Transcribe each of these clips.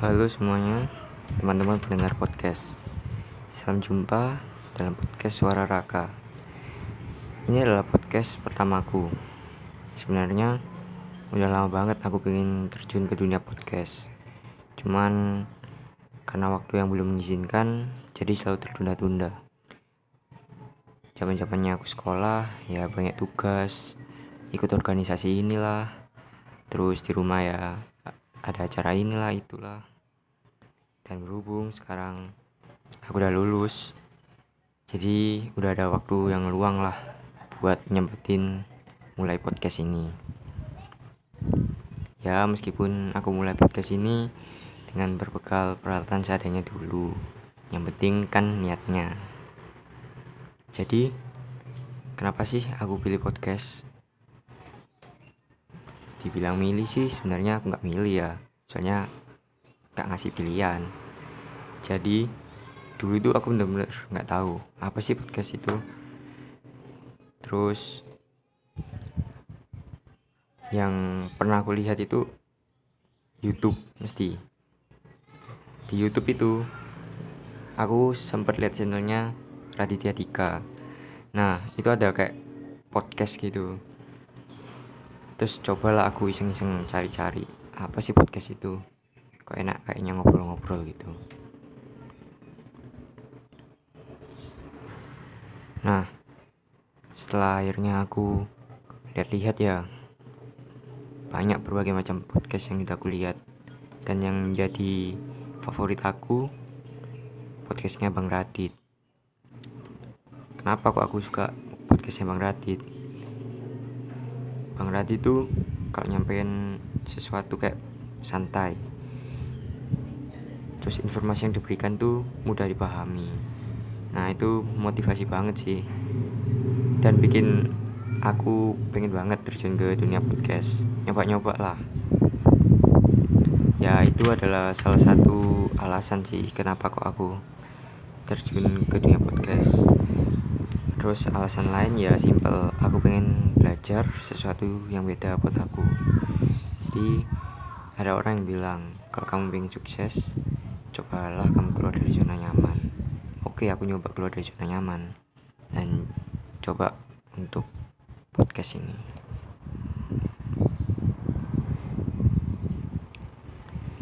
Halo semuanya, teman-teman pendengar podcast. Salam jumpa dalam podcast Suara Raka. Ini adalah podcast pertamaku. Sebenarnya udah lama banget aku pengen terjun ke dunia podcast. Cuman karena waktu yang belum mengizinkan, jadi selalu tertunda-tunda. Zaman-zamannya aku sekolah, ya banyak tugas, ikut organisasi inilah, terus di rumah ya ada acara inilah itulah. Dan berhubung sekarang aku udah lulus jadi udah ada waktu yang luang lah buat nyempetin mulai podcast ini. Ya meskipun aku mulai podcast ini dengan berbekal peralatan seadanya dulu yang penting kan niatnya. Jadi kenapa sih aku pilih podcast dibilang milih sih sebenarnya aku nggak milih ya. Soalnya nggak ngasih pilihan. Jadi dulu itu aku bener-bener nggak tahu apa sih podcast itu. Terus yang pernah aku lihat itu YouTube mesti. Di YouTube itu aku sempat lihat channelnya Raditya Dika. Nah itu ada kayak podcast gitu terus cobalah aku iseng-iseng cari-cari apa sih podcast itu. Kok enak kayaknya ngobrol-ngobrol gitu. Nah setelah akhirnya aku lihat-lihat ya banyak berbagai macam podcast yang udah aku lihat. Dan yang menjadi favorit aku podcastnya Bang Radit. Kenapa kok aku suka podcastnya Bang Radit Bang Radi tuh kalau nyampein sesuatu kayak santai. Terus informasi yang diberikan tuh mudah dipahami. Nah itu motivasi banget sih. Dan bikin aku pengen banget terjun ke dunia podcast. Nyoba-nyoba lah. Ya itu adalah salah satu alasan sih kenapa kok aku terjun ke dunia podcast. Terus alasan lain ya simple aku pengen belajar sesuatu yang beda buat aku. Jadi ada orang yang bilang kalau kamu ingin sukses cobalah kamu keluar dari zona nyaman. Oke aku nyoba keluar dari zona nyaman dan coba untuk podcast ini.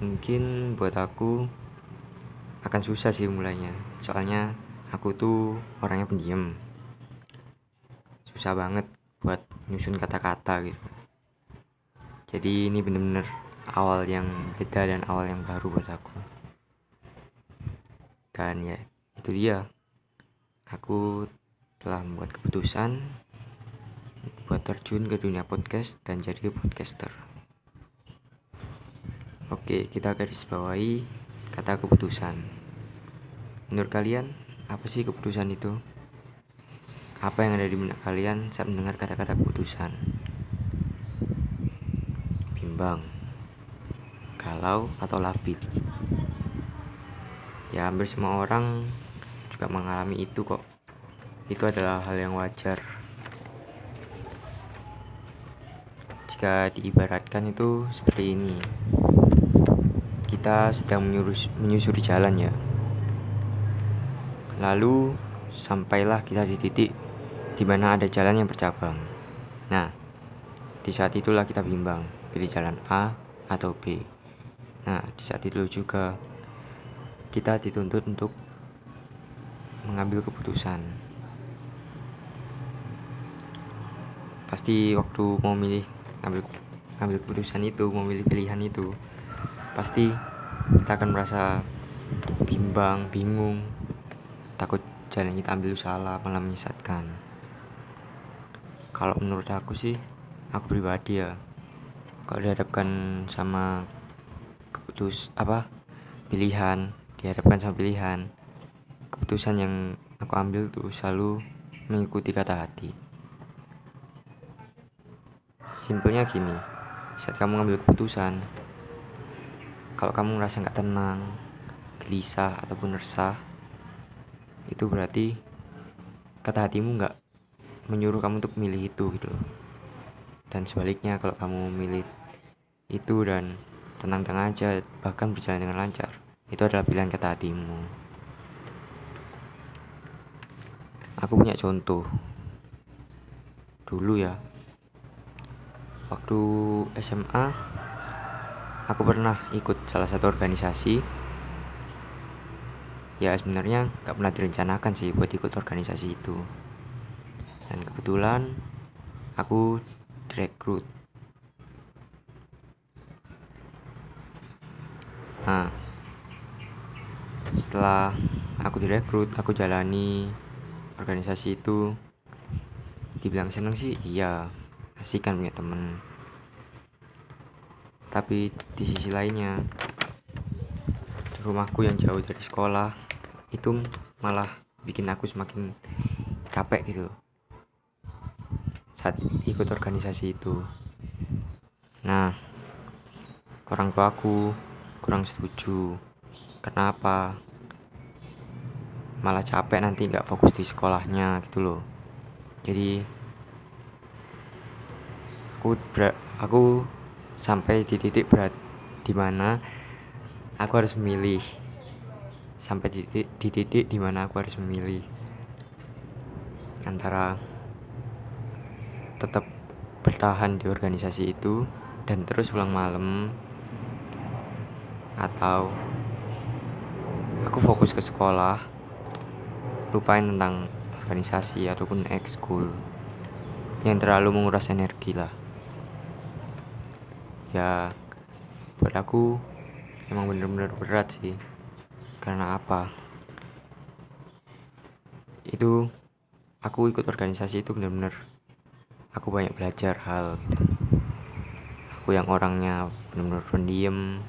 Mungkin buat aku akan susah sih mulainya soalnya aku tuh orangnya pendiam. Susah banget buat nyusun kata-kata gitu. Jadi ini bener-bener awal yang beda dan awal yang baru buat aku. Dan ya itu dia. Aku telah membuat keputusan buat terjun ke dunia podcast dan jadi podcaster. Oke kita garis bawahi kata keputusan. Menurut kalian apa sih keputusan itu apa yang ada di benak kalian saat mendengar kata-kata keputusan? Bimbang, galau, atau labil? Ya, hampir semua orang juga mengalami itu kok. Itu adalah hal yang wajar. Jika diibaratkan itu seperti ini. Kita sedang menyurus, menyusuri jalan ya. Lalu sampailah kita di titik di mana ada jalan yang bercabang. Nah, di saat itulah kita bimbang, pilih jalan A atau B. Nah, di saat itu juga kita dituntut untuk mengambil keputusan. Pasti waktu mau milih ambil ambil keputusan itu, mau milih pilihan itu, pasti kita akan merasa bimbang, bingung, takut jalan kita ambil salah, malah menyesatkan kalau menurut aku sih aku pribadi ya kalau dihadapkan sama keputus apa pilihan dihadapkan sama pilihan keputusan yang aku ambil tuh selalu mengikuti kata hati. Simpelnya gini saat kamu ngambil keputusan kalau kamu ngerasa nggak tenang gelisah ataupun resah itu berarti kata hatimu nggak menyuruh kamu untuk milih itu gitu loh. Dan sebaliknya kalau kamu milih itu dan tenang-tenang aja bahkan berjalan dengan lancar itu adalah pilihan kata hatimu. Aku punya contoh. Dulu ya waktu SMA aku pernah ikut salah satu organisasi. Ya sebenarnya nggak pernah direncanakan sih buat ikut organisasi itu dan kebetulan aku direkrut. Nah setelah aku direkrut aku jalani organisasi itu. Dibilang seneng sih iya asik kan punya temen. Tapi di sisi lainnya rumahku yang jauh dari sekolah itu malah bikin aku semakin capek gitu saat ikut organisasi itu. Nah orang tua aku kurang setuju. Kenapa? Malah capek nanti nggak fokus di sekolahnya gitu loh. Jadi aku ber aku sampai di titik berat di mana aku harus memilih. Sampai di titik di titik di mana aku harus memilih antara tetap bertahan di organisasi itu dan terus pulang malam. Atau aku fokus ke sekolah lupain tentang organisasi ataupun ekskul yang terlalu menguras energi lah. Ya buat aku emang bener-bener berat sih. Karena apa? Itu aku ikut organisasi itu bener-bener aku banyak belajar hal gitu. Aku yang orangnya bener-bener pendiam.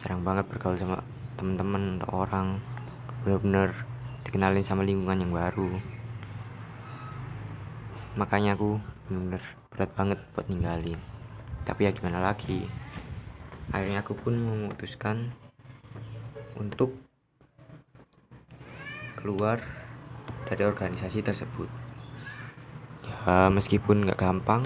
Jarang banget bergaul sama teman-teman atau orang. Bener-bener dikenalin sama lingkungan yang baru. Makanya aku bener-bener berat banget buat ninggalin. Tapi ya gimana lagi? Akhirnya aku pun memutuskan untuk keluar dari organisasi tersebut ya meskipun nggak gampang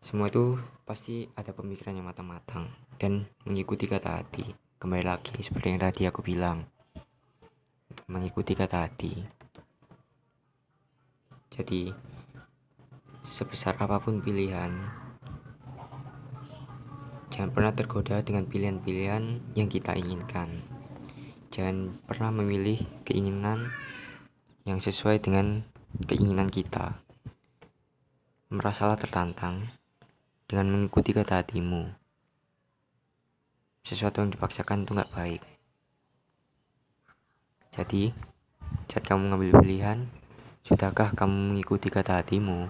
semua itu pasti ada pemikiran yang matang-matang dan mengikuti kata hati. Kembali lagi seperti yang tadi aku bilang mengikuti kata hati. Jadi sebesar apa pun pilihan jangan pernah tergoda dengan pilihan-pilihan yang kita inginkan. Jangan pernah memilih keinginan yang sesuai dengan keinginan kita. Merasalah tertantang dengan mengikuti kata hatimu. Sesuatu yang dipaksakan itu nggak baik. Jadi, saat kamu mengambil pilihan, sudahkah kamu mengikuti kata hatimu?